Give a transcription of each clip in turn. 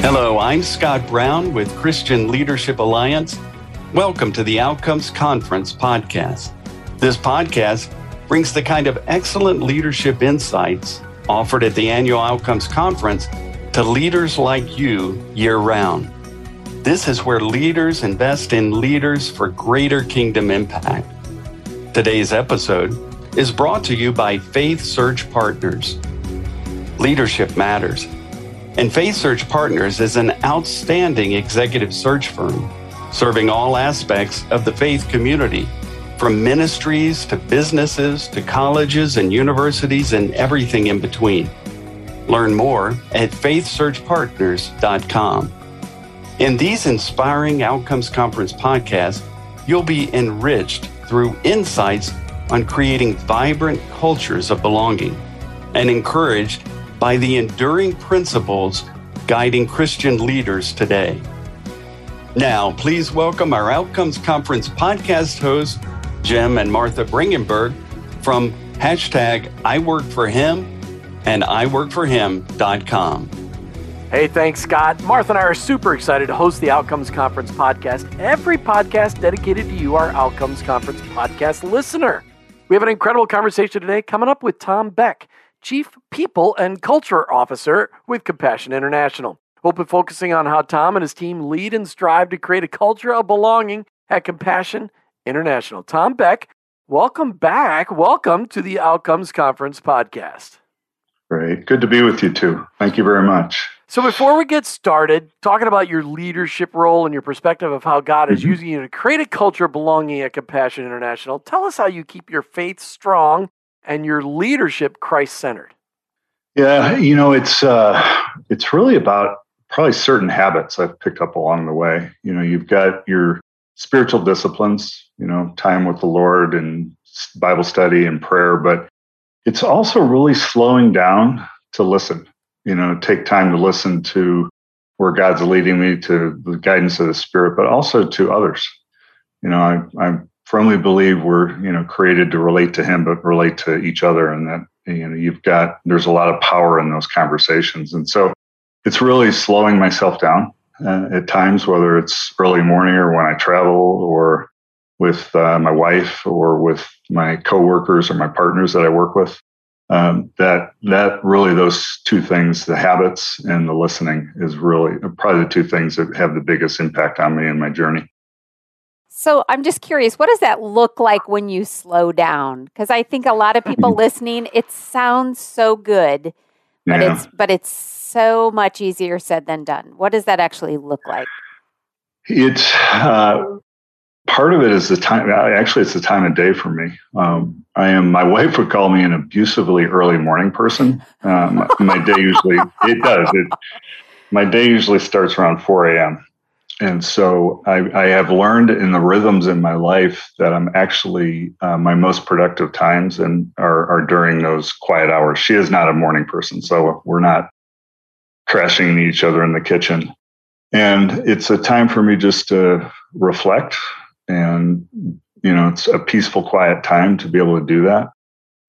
Hello, I'm Scott Brown with Christian Leadership Alliance. Welcome to the Outcomes Conference podcast. This podcast brings the kind of excellent leadership insights offered at the annual Outcomes Conference to leaders like you year round. This is where leaders invest in leaders for greater kingdom impact. Today's episode is brought to you by Faith Search Partners. Leadership matters, and Faith Search Partners is an outstanding executive search firm serving all aspects of the faith community, from ministries to businesses to colleges and universities and everything in between. Learn more at faithsearchpartners.com. In these inspiring Outcomes Conference podcasts, you'll be enriched through insights on creating vibrant cultures of belonging and encouraged by the enduring principles guiding Christian leaders today. Now, please welcome our Outcomes Conference podcast hosts, Jim and Martha Brangenberg from hashtag I work for him and iworkforhim.com. Hey, thanks, Scott. Martha and I are super excited to host the Outcomes Conference podcast. Every podcast dedicated to you, our Outcomes Conference podcast listener. We have an incredible conversation today coming up with Tom Beck, Chief People and Culture Officer with Compassion International. We'll be focusing on how Tom and his team lead and strive to create a culture of belonging at Compassion International. Tom Beck, welcome back. Welcome to the Outcomes Conference podcast. Great. Good to be with you too. Thank you very much. So, before we get started, talking about your leadership role and your perspective of how God is mm-hmm. using you to create a culture of belonging at Compassion International, tell us how you keep your faith strong and your leadership Christ centered. Yeah, you know, it's uh, it's really about probably certain habits I've picked up along the way. You know, you've got your spiritual disciplines, you know, time with the Lord and Bible study and prayer, but it's also really slowing down to listen, you know, take time to listen to where God's leading me to the guidance of the Spirit, but also to others. You know, I, I firmly believe we're, you know, created to relate to Him, but relate to each other. And that, you know, you've got, there's a lot of power in those conversations. And so it's really slowing myself down uh, at times, whether it's early morning or when I travel or with uh, my wife or with my coworkers or my partners that I work with. Um, that that really those two things, the habits and the listening, is really probably the two things that have the biggest impact on me in my journey. So I'm just curious, what does that look like when you slow down? Because I think a lot of people listening, it sounds so good, but yeah. it's but it's so much easier said than done. What does that actually look like? It's uh, part of it is the time. Actually, it's the time of day for me. Um, I am. My wife would call me an abusively early morning person. Um, my day usually it does. It, my day usually starts around 4 a.m. And so I, I, have learned in the rhythms in my life that I'm actually uh, my most productive times and are, are during those quiet hours. She is not a morning person, so we're not crashing each other in the kitchen. And it's a time for me just to reflect. And, you know, it's a peaceful, quiet time to be able to do that.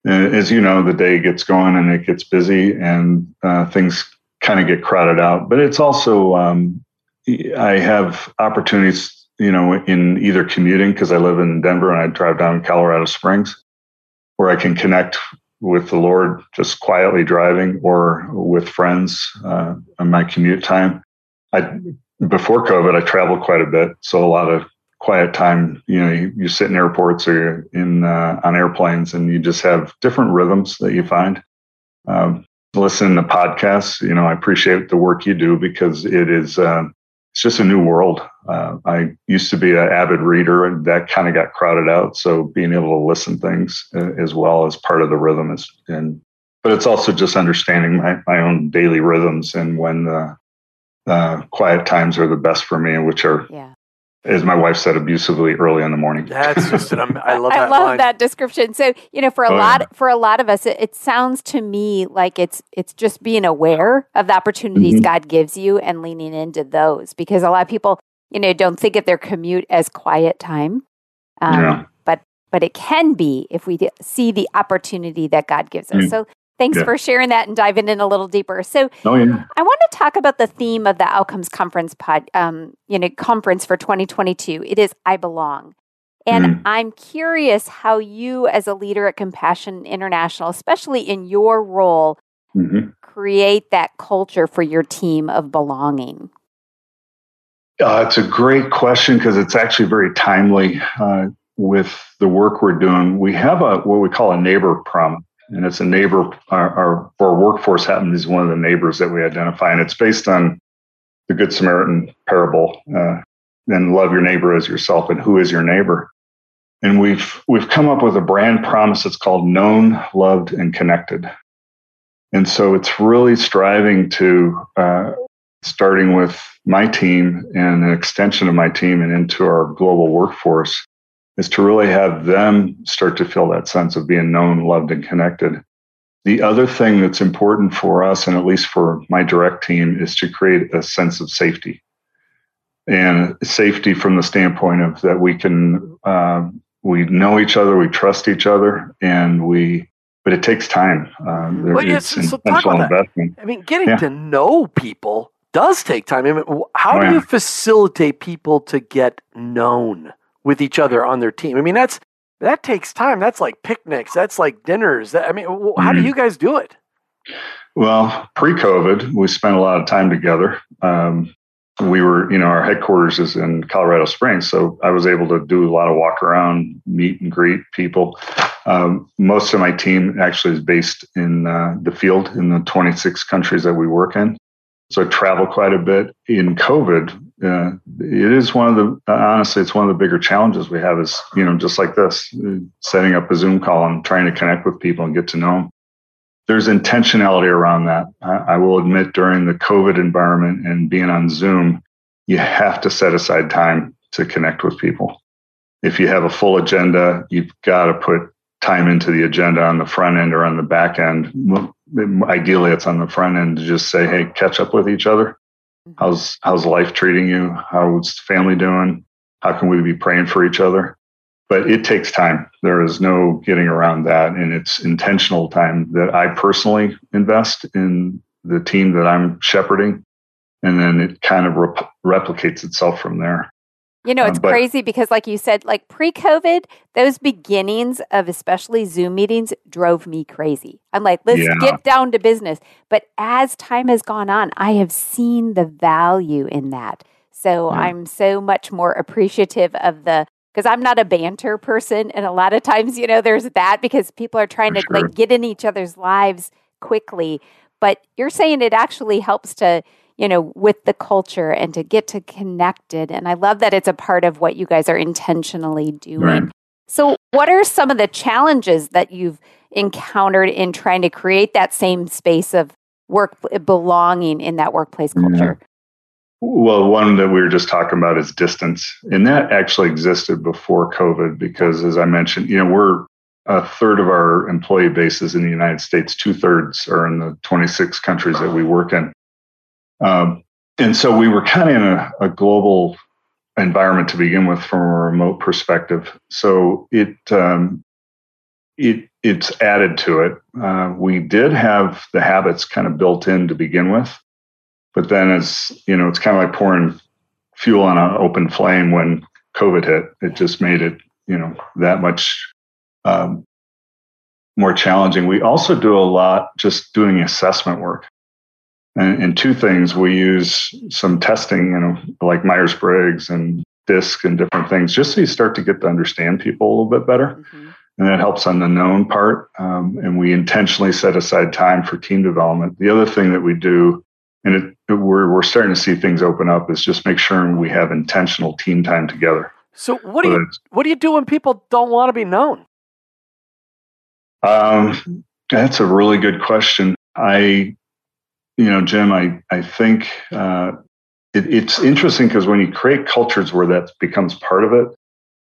And as you know, the day gets going and it gets busy and uh, things kind of get crowded out. But it's also, um, I have opportunities, you know, in either commuting because I live in Denver and I drive down Colorado Springs where I can connect with the Lord, just quietly driving, or with friends uh, on my commute time. I before COVID, I traveled quite a bit, so a lot of quiet time. You know, you, you sit in airports or in uh, on airplanes, and you just have different rhythms that you find. Um, listen to podcasts. You know, I appreciate the work you do because it is uh, it's just a new world. Uh, I used to be an avid reader, and that kind of got crowded out. So being able to listen things uh, as well as part of the rhythm is, and but it's also just understanding my my own daily rhythms and when the uh, quiet times are the best for me, which are yeah as my wife said, abusively early in the morning. That's just an, I love. I love line. that description. So you know, for a oh, lot, yeah. for a lot of us, it, it, sounds to me like it's it's just being aware of the opportunities mm-hmm. God gives you and leaning into those. Because a lot of people, you know, don't think of their commute as quiet time. Um, yeah. But but it can be if we see the opportunity that God gives us. Mm-hmm. So Thanks yeah. for sharing that and diving in a little deeper. So, oh, yeah. I want to talk about the theme of the Outcomes Conference pod, um, you know, conference for 2022. It is I belong, and mm. I'm curious how you, as a leader at Compassion International, especially in your role, mm-hmm. create that culture for your team of belonging. Uh, it's a great question because it's actually very timely uh, with the work we're doing. We have a what we call a neighbor promise and it's a neighbor. Our, our, our workforce happens is one of the neighbors that we identify, and it's based on the Good Samaritan parable. Uh, and love your neighbor as yourself, and who is your neighbor? And we've we've come up with a brand promise that's called known, loved, and connected. And so it's really striving to uh, starting with my team and an extension of my team and into our global workforce is to really have them start to feel that sense of being known, loved, and connected. The other thing that's important for us, and at least for my direct team, is to create a sense of safety. And safety from the standpoint of that we can, uh, we know each other, we trust each other, and we, but it takes time. Uh, there, well, yes, so about investment. I mean, getting yeah. to know people does take time. I mean, how oh, do yeah. you facilitate people to get known? With each other on their team. I mean, that's that takes time. That's like picnics. That's like dinners. I mean, how mm-hmm. do you guys do it? Well, pre-COVID, we spent a lot of time together. Um, we were, you know, our headquarters is in Colorado Springs, so I was able to do a lot of walk around, meet and greet people. Um, most of my team actually is based in uh, the field in the 26 countries that we work in. So I travel quite a bit. In COVID, uh, it is one of the honestly, it's one of the bigger challenges we have. Is you know just like this, setting up a Zoom call and trying to connect with people and get to know them. There's intentionality around that. I, I will admit, during the COVID environment and being on Zoom, you have to set aside time to connect with people. If you have a full agenda, you've got to put time into the agenda on the front end or on the back end ideally it's on the front end to just say, hey, catch up with each other. Mm-hmm. How's how's life treating you? How's family doing? How can we be praying for each other? But it takes time. There is no getting around that. And it's intentional time that I personally invest in the team that I'm shepherding. And then it kind of rep- replicates itself from there. You know, it's um, but, crazy because, like you said, like pre COVID, those beginnings of especially Zoom meetings drove me crazy. I'm like, let's yeah. get down to business. But as time has gone on, I have seen the value in that. So yeah. I'm so much more appreciative of the, because I'm not a banter person. And a lot of times, you know, there's that because people are trying For to sure. like get in each other's lives quickly. But you're saying it actually helps to, you know, with the culture and to get to connected. And I love that it's a part of what you guys are intentionally doing. Right. So, what are some of the challenges that you've encountered in trying to create that same space of work belonging in that workplace culture? Yeah. Well, one that we were just talking about is distance. And that actually existed before COVID because, as I mentioned, you know, we're a third of our employee base is in the United States, two thirds are in the 26 countries that we work in. Um, and so we were kind of in a, a, global environment to begin with from a remote perspective. So it um, it it's added to it. Uh, we did have the habits kind of built in to begin with, but then as you know, it's kind of like pouring fuel on an open flame when COVID hit. It just made it you know that much um, more challenging. We also do a lot just doing assessment work. And, and two things, we use some testing, you know, like Myers Briggs and DISC and different things, just so you start to get to understand people a little bit better. Mm-hmm. And that helps on the known part. Um, and we intentionally set aside time for team development. The other thing that we do, and it, it, we're, we're starting to see things open up, is just make sure we have intentional team time together. So what do you what do you do when people don't want to be known? Um, that's a really good question. I you know, Jim, I I think uh, it, it's interesting because when you create cultures where that becomes part of it,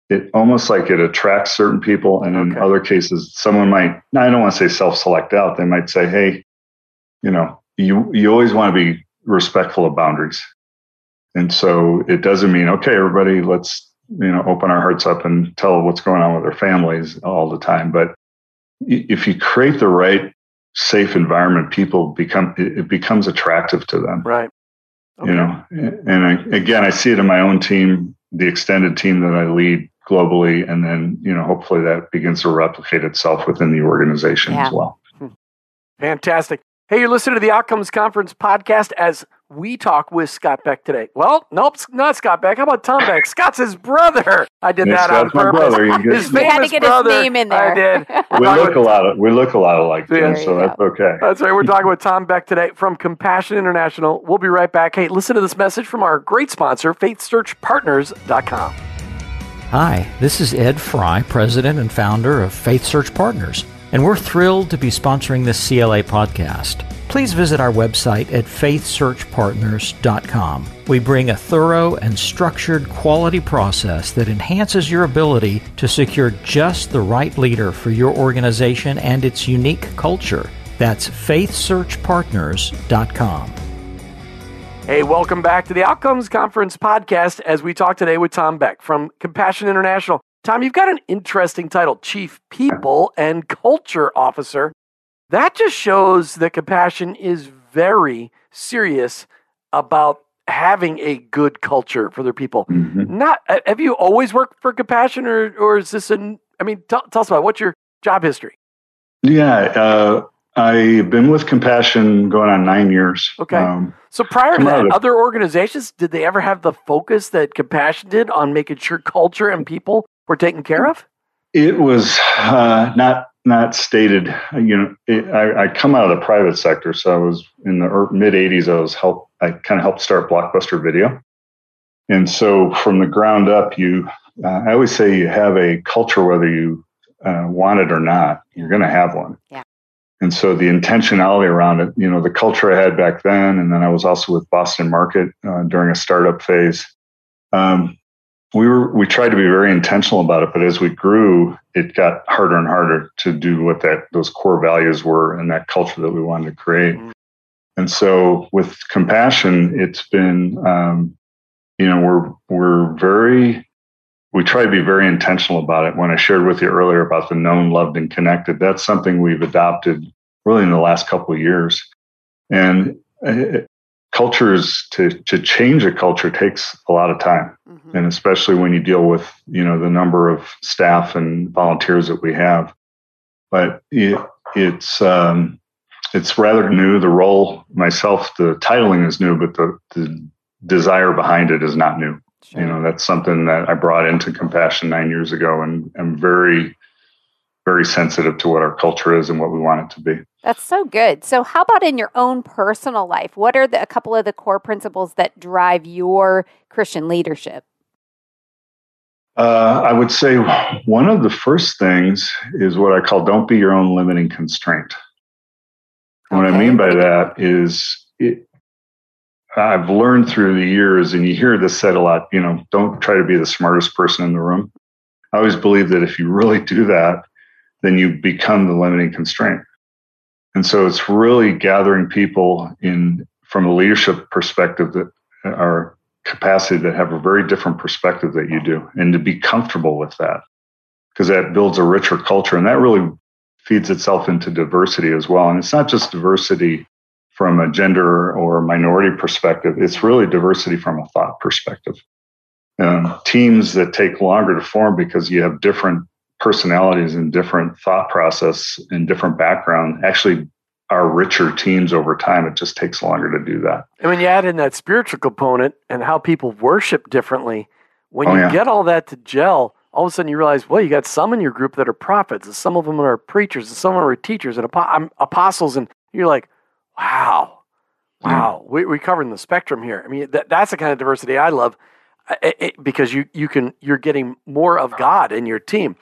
it almost like it attracts certain people, and in other cases, someone might. I don't want to say self-select out. They might say, "Hey, you know, you you always want to be respectful of boundaries." And so it doesn't mean, okay, everybody, let's you know open our hearts up and tell what's going on with their families all the time. But if you create the right safe environment, people become it becomes attractive to them. Right. Okay. You know, and I, again, I see it in my own team, the extended team that I lead globally, and then you know, hopefully that begins to replicate itself within the organization yeah. as well. Hmm. Fantastic. Hey, you're listening to the Outcomes Conference podcast as we talk with Scott Beck today. Well, nope, not Scott Beck. How about Tom Beck? Scott's his brother. I did yeah, that Scott's on purpose. brother. His famous had to get brother. his name in there. I did. we look a lot. Of, we look a lot alike, yeah, so that's okay. That's right. We're talking with Tom Beck today from Compassion International. We'll be right back. Hey, listen to this message from our great sponsor, FaithSearchPartners.com. Hi, this is Ed Fry, President and founder of Faith Search Partners, and we're thrilled to be sponsoring this CLA podcast please visit our website at faithsearchpartners.com. We bring a thorough and structured quality process that enhances your ability to secure just the right leader for your organization and its unique culture. That's faithsearchpartners.com. Hey, welcome back to the Outcomes Conference podcast as we talk today with Tom Beck from Compassion International. Tom, you've got an interesting title, Chief People and Culture Officer that just shows that compassion is very serious about having a good culture for their people. Mm-hmm. Not have you always worked for compassion, or or is this an? I mean, t- tell us about it. what's your job history. Yeah, uh, I've been with Compassion going on nine years. Okay. Um, so prior to that, other organizations did they ever have the focus that Compassion did on making sure culture and people were taken care of? It was uh, not not stated. You know, it, I, I, come out of the private sector, so I was in the mid '80s. I was help. I kind of helped start Blockbuster Video, and so from the ground up, you. Uh, I always say you have a culture whether you uh, want it or not. You're going to have one. Yeah. And so the intentionality around it, you know, the culture I had back then, and then I was also with Boston Market uh, during a startup phase. Um, we were we tried to be very intentional about it, but as we grew, it got harder and harder to do what that those core values were and that culture that we wanted to create. Mm-hmm. And so with compassion, it's been um, you know we're we're very we try to be very intentional about it. When I shared with you earlier about the known, loved, and connected, that's something we've adopted really in the last couple of years. And uh, cultures to to change a culture takes a lot of time mm-hmm. and especially when you deal with you know the number of staff and volunteers that we have but it, it's um, it's rather new the role myself the titling is new but the, the desire behind it is not new sure. you know that's something that i brought into compassion nine years ago and i'm very very sensitive to what our culture is and what we want it to be. That's so good. So, how about in your own personal life? What are the, a couple of the core principles that drive your Christian leadership? Uh, I would say one of the first things is what I call don't be your own limiting constraint. Okay. What I mean by that is it, I've learned through the years, and you hear this said a lot, you know, don't try to be the smartest person in the room. I always believe that if you really do that, then you become the limiting constraint. And so it's really gathering people in from a leadership perspective that are capacity that have a very different perspective that you do and to be comfortable with that. Because that builds a richer culture and that really feeds itself into diversity as well. And it's not just diversity from a gender or minority perspective it's really diversity from a thought perspective. Um, teams that take longer to form because you have different personalities and different thought process and different background actually are richer teams over time. It just takes longer to do that. And when you add in that spiritual component and how people worship differently, when oh, you yeah. get all that to gel, all of a sudden you realize, well, you got some in your group that are prophets, and some of them are preachers, and some of them are teachers and um, apostles, and you're like, wow, wow, mm. we, we're covering the spectrum here. I mean, that, that's the kind of diversity I love it, it, because you you can you're getting more of God in your team.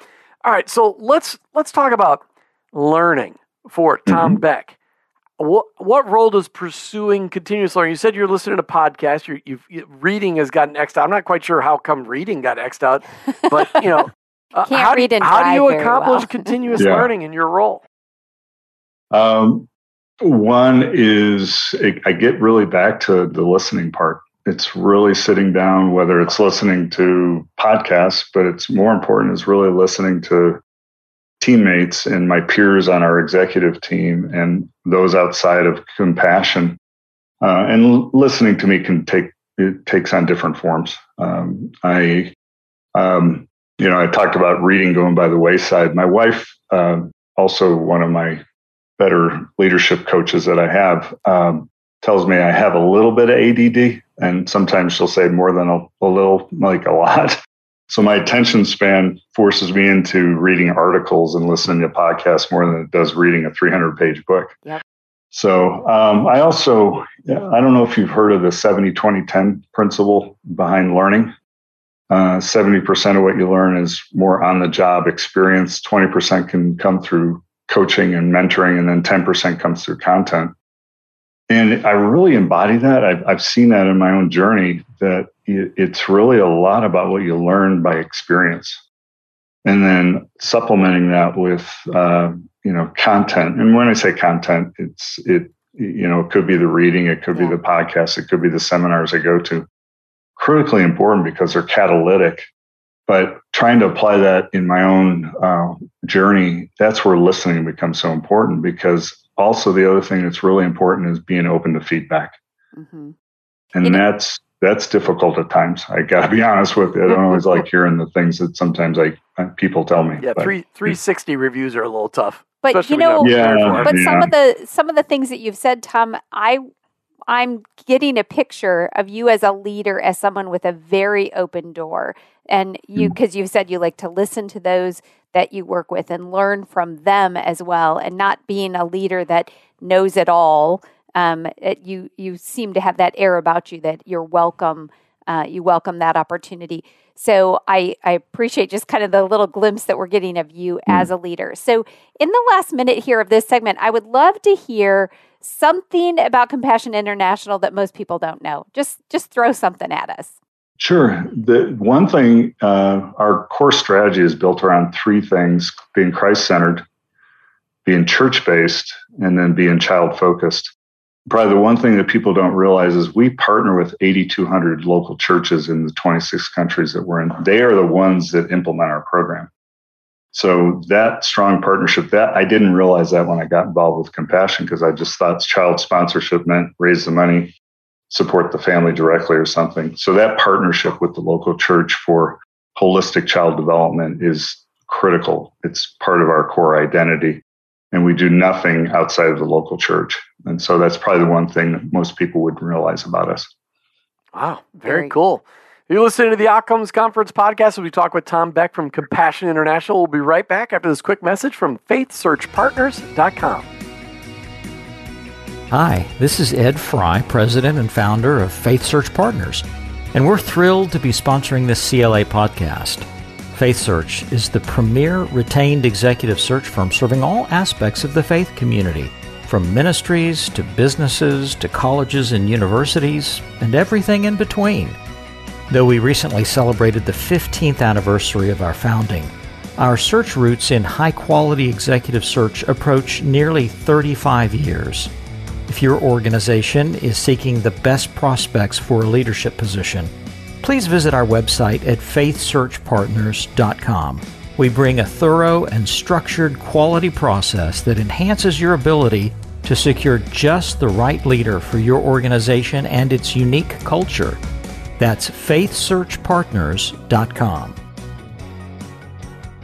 All right, so let's let's talk about learning for Tom mm-hmm. Beck. What what role does pursuing continuous learning? You said you're listening to podcasts. You're, you've you, reading has gotten xed out. I'm not quite sure how come reading got xed out, but you know, uh, how, do, how do you accomplish well. continuous yeah. learning in your role? Um, one is I get really back to the listening part it's really sitting down, whether it's listening to podcasts, but it's more important is really listening to teammates and my peers on our executive team and those outside of compassion. Uh, and listening to me can take it takes on different forms. Um, I, um, you know, I talked about reading going by the wayside. My wife, uh, also one of my better leadership coaches that I have, um, tells me I have a little bit of ADD, and sometimes she'll say more than a, a little, like a lot. So my attention span forces me into reading articles and listening to podcasts more than it does reading a 300 page book. Yep. So um, I also, I don't know if you've heard of the 70 20 10 principle behind learning. Uh, 70% of what you learn is more on the job experience, 20% can come through coaching and mentoring, and then 10% comes through content. And I really embody that. I've, I've seen that in my own journey that it's really a lot about what you learn by experience. And then supplementing that with, uh, you know, content. And when I say content, it's, it, you know, it could be the reading, it could yeah. be the podcast, it could be the seminars I go to. Critically important because they're catalytic. But trying to apply that in my own uh, journey, that's where listening becomes so important because also the other thing that's really important is being open to feedback mm-hmm. and you that's that's difficult at times i gotta be honest with you i don't always like hearing the things that sometimes i people tell me yeah but, 3 360 reviews are a little tough but you know yeah, but yeah. some of the some of the things that you've said tom i i'm getting a picture of you as a leader as someone with a very open door and you because mm. you've said you like to listen to those that you work with and learn from them as well and not being a leader that knows it all um, it, you you seem to have that air about you that you're welcome uh, you welcome that opportunity. So I, I appreciate just kind of the little glimpse that we're getting of you mm. as a leader. So in the last minute here of this segment i would love to hear something about compassion international that most people don't know. Just just throw something at us Sure. The one thing, uh, our core strategy is built around three things being Christ centered, being church based, and then being child focused. Probably the one thing that people don't realize is we partner with 8,200 local churches in the 26 countries that we're in. They are the ones that implement our program. So that strong partnership, that I didn't realize that when I got involved with Compassion because I just thought child sponsorship meant raise the money, support the family directly or something. So that partnership with the local church for holistic child development is critical. It's part of our core identity. And we do nothing outside of the local church. And so that's probably the one thing that most people wouldn't realize about us. Wow, very, very cool. You're listening to the Outcomes Conference podcast as we talk with Tom Beck from Compassion International. We'll be right back after this quick message from faithsearchpartners.com. Hi, this is Ed Fry, President and founder of Faith Search Partners, and we're thrilled to be sponsoring this CLA podcast. Faith Search is the premier retained executive search firm serving all aspects of the faith community, from ministries to businesses to colleges and universities, and everything in between. Though we recently celebrated the 15th anniversary of our founding, our search roots in high quality executive search approach nearly 35 years. If your organization is seeking the best prospects for a leadership position, please visit our website at faithsearchpartners.com. We bring a thorough and structured quality process that enhances your ability to secure just the right leader for your organization and its unique culture. That's faithsearchpartners.com.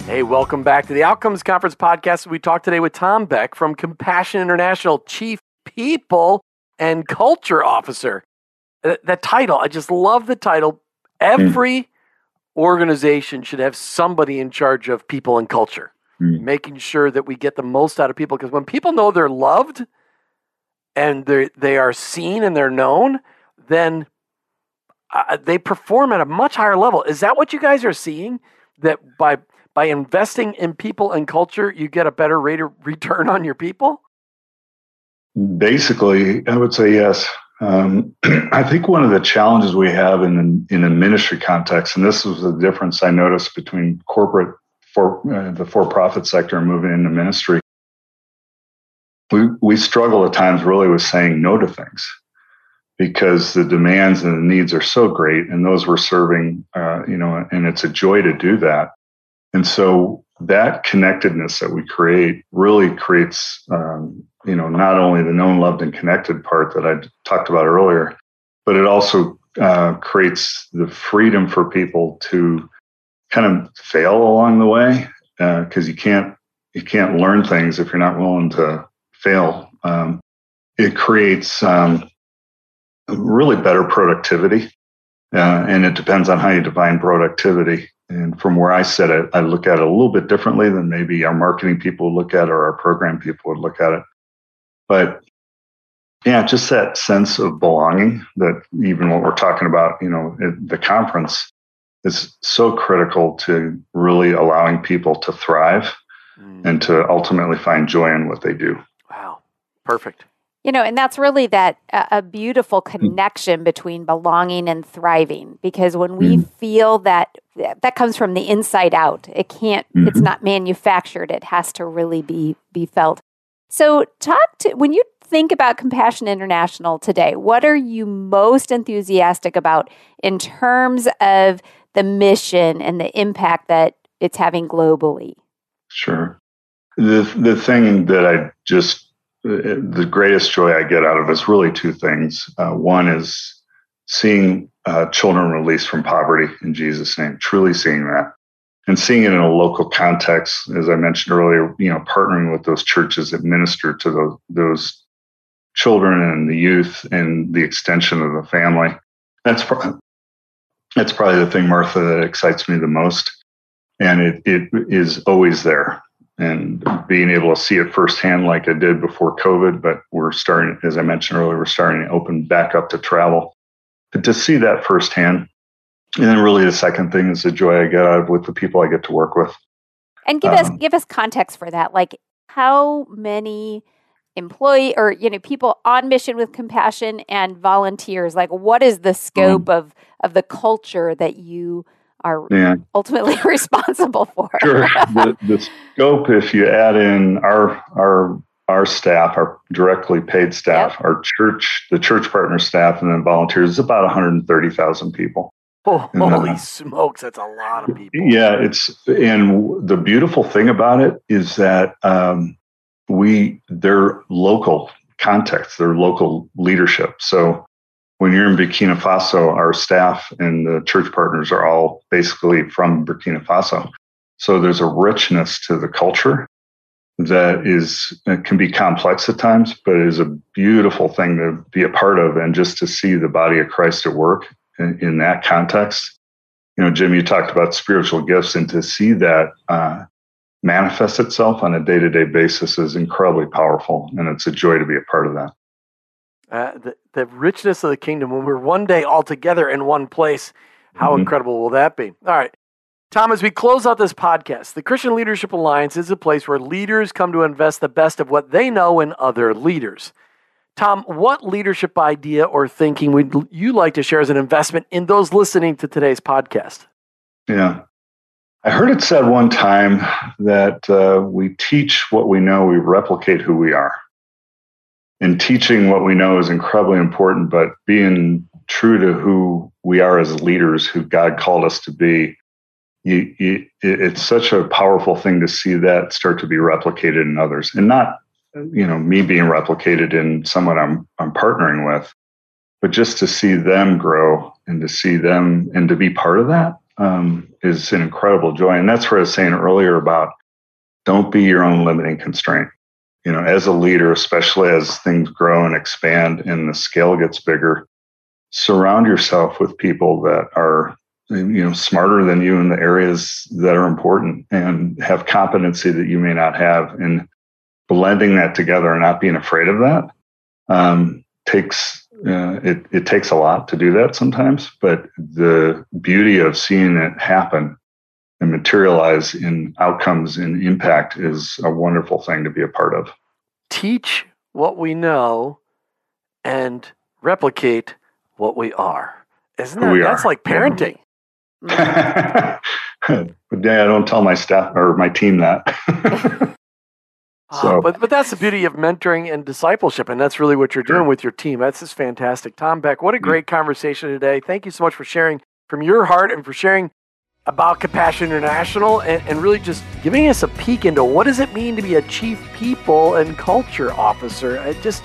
Hey, welcome back to the Outcomes Conference podcast. We talked today with Tom Beck from Compassion International, Chief people and culture officer. That, that title, I just love the title. Every mm. organization should have somebody in charge of people and culture, mm. making sure that we get the most out of people. Because when people know they're loved and they they are seen and they're known, then uh, they perform at a much higher level. Is that what you guys are seeing? That by by investing in people and culture, you get a better rate of return on your people? Basically, I would say yes. Um, I think one of the challenges we have in in a ministry context, and this was the difference I noticed between corporate for uh, the for profit sector and moving into ministry. We we struggle at times really with saying no to things because the demands and the needs are so great, and those we're serving, uh, you know, and it's a joy to do that. And so that connectedness that we create really creates, um, you know, not only the known, loved, and connected part that I talked about earlier, but it also uh, creates the freedom for people to kind of fail along the way because uh, you can't you can't learn things if you're not willing to fail. Um, it creates um, really better productivity, uh, and it depends on how you define productivity. And from where I sit, I, I look at it a little bit differently than maybe our marketing people would look at or our program people would look at it. But yeah, just that sense of belonging that even what we're talking about, you know, the conference is so critical to really allowing people to thrive mm. and to ultimately find joy in what they do. Wow. Perfect. You know, and that's really that uh, a beautiful connection between belonging and thriving because when we mm. feel that that comes from the inside out. It can't mm-hmm. it's not manufactured. It has to really be be felt. So talk to when you think about Compassion International today, what are you most enthusiastic about in terms of the mission and the impact that it's having globally? Sure. The the thing that I just the greatest joy I get out of is really two things. Uh, one is seeing uh, children released from poverty in Jesus' name, truly seeing that, and seeing it in a local context. As I mentioned earlier, you know, partnering with those churches that minister to those those children and the youth and the extension of the family. That's that's probably the thing, Martha, that excites me the most. And it, it is always there. And being able to see it firsthand, like I did before COVID, but we're starting, as I mentioned earlier, we're starting to open back up to travel. But to see that firsthand, and then really the second thing is the joy I get out of with the people I get to work with. And give um, us give us context for that. Like how many employee or you know people on mission with compassion and volunteers like what is the scope mm. of of the culture that you are yeah. ultimately responsible for sure the, the scope if you add in our our our staff our directly paid staff yep. our church the church partner staff and then volunteers is about 130000 people holy uh, smokes, that's a lot of people. Yeah, it's and the beautiful thing about it is that um, we their local context, their local leadership. So when you're in Burkina Faso, our staff and the church partners are all basically from Burkina Faso. So there's a richness to the culture that is can be complex at times, but it is a beautiful thing to be a part of, and just to see the body of Christ at work in, in that context. You know, Jim, you talked about spiritual gifts, and to see that uh, manifests itself on a day to day basis is incredibly powerful. And it's a joy to be a part of that. Uh, the, the richness of the kingdom, when we're one day all together in one place, how mm-hmm. incredible will that be? All right. Tom, as we close out this podcast, the Christian Leadership Alliance is a place where leaders come to invest the best of what they know in other leaders. Tom, what leadership idea or thinking would you like to share as an investment in those listening to today's podcast? Yeah. I heard it said one time that uh, we teach what we know, we replicate who we are. And teaching what we know is incredibly important, but being true to who we are as leaders, who God called us to be, you, you, it's such a powerful thing to see that start to be replicated in others, and not, you know, me being replicated in someone I'm I'm partnering with, but just to see them grow and to see them and to be part of that um, is an incredible joy. And that's what I was saying earlier about don't be your own limiting constraint. You know, as a leader, especially as things grow and expand and the scale gets bigger, surround yourself with people that are you know smarter than you in the areas that are important and have competency that you may not have and blending that together and not being afraid of that um, takes uh, it, it takes a lot to do that sometimes, but the beauty of seeing it happen and materialize in outcomes and impact is a wonderful thing to be a part of. Teach what we know and replicate what we are. Isn't that that's like parenting? but yeah, I don't tell my staff or my team that. So, uh, but but that's the beauty of mentoring and discipleship, and that's really what you're doing with your team. That's just fantastic, Tom Beck. What a great conversation today! Thank you so much for sharing from your heart and for sharing about Compassion International and, and, really just giving us a peek into what does it mean to be a chief people and culture officer. I just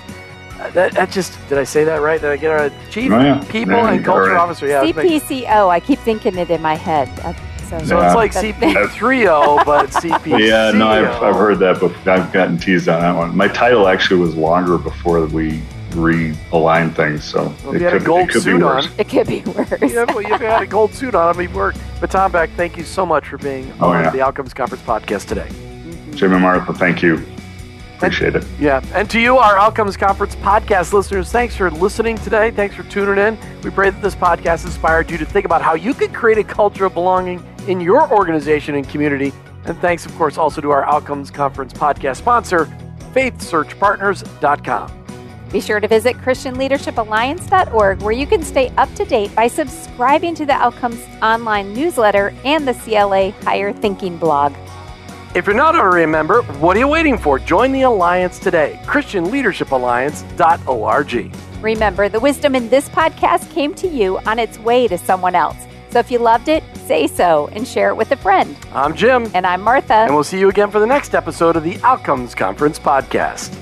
uh, that, that just did I say that right? Did I get our chief oh, yeah. people yeah, and culture right. officer? Yeah, CPCO. I keep thinking it in my head. Uh, So, so yeah. Oh, it's like CP30, but CP. Yeah, no, I've, I've heard that, but I've gotten teased on that one. My title actually was longer before we realign things, so well, it, could, a gold it could suit be worse. On. It could be worse. yeah, well, you had a gold suit on, it'd be worse. But Tom Beck, thank you so much for being oh, on yeah. the Outcomes Conference podcast today. Jim and Martha, thank you. Appreciate it. Yeah. And to you, our Outcomes Conference podcast listeners, thanks for listening today. Thanks for tuning in. We pray that this podcast inspired you to think about how you could create a culture of belonging in your organization and community. And thanks, of course, also to our Outcomes Conference podcast sponsor, faithsearchpartners.com. Be sure to visit ChristianLeadershipAlliance.org where you can stay up to date by subscribing to the Outcomes online newsletter and the CLA Higher Thinking blog. If you're not already a member, what are you waiting for? Join the Alliance today, ChristianLeadershipAlliance.org. Remember, the wisdom in this podcast came to you on its way to someone else. So if you loved it, say so and share it with a friend. I'm Jim. And I'm Martha. And we'll see you again for the next episode of the Outcomes Conference podcast.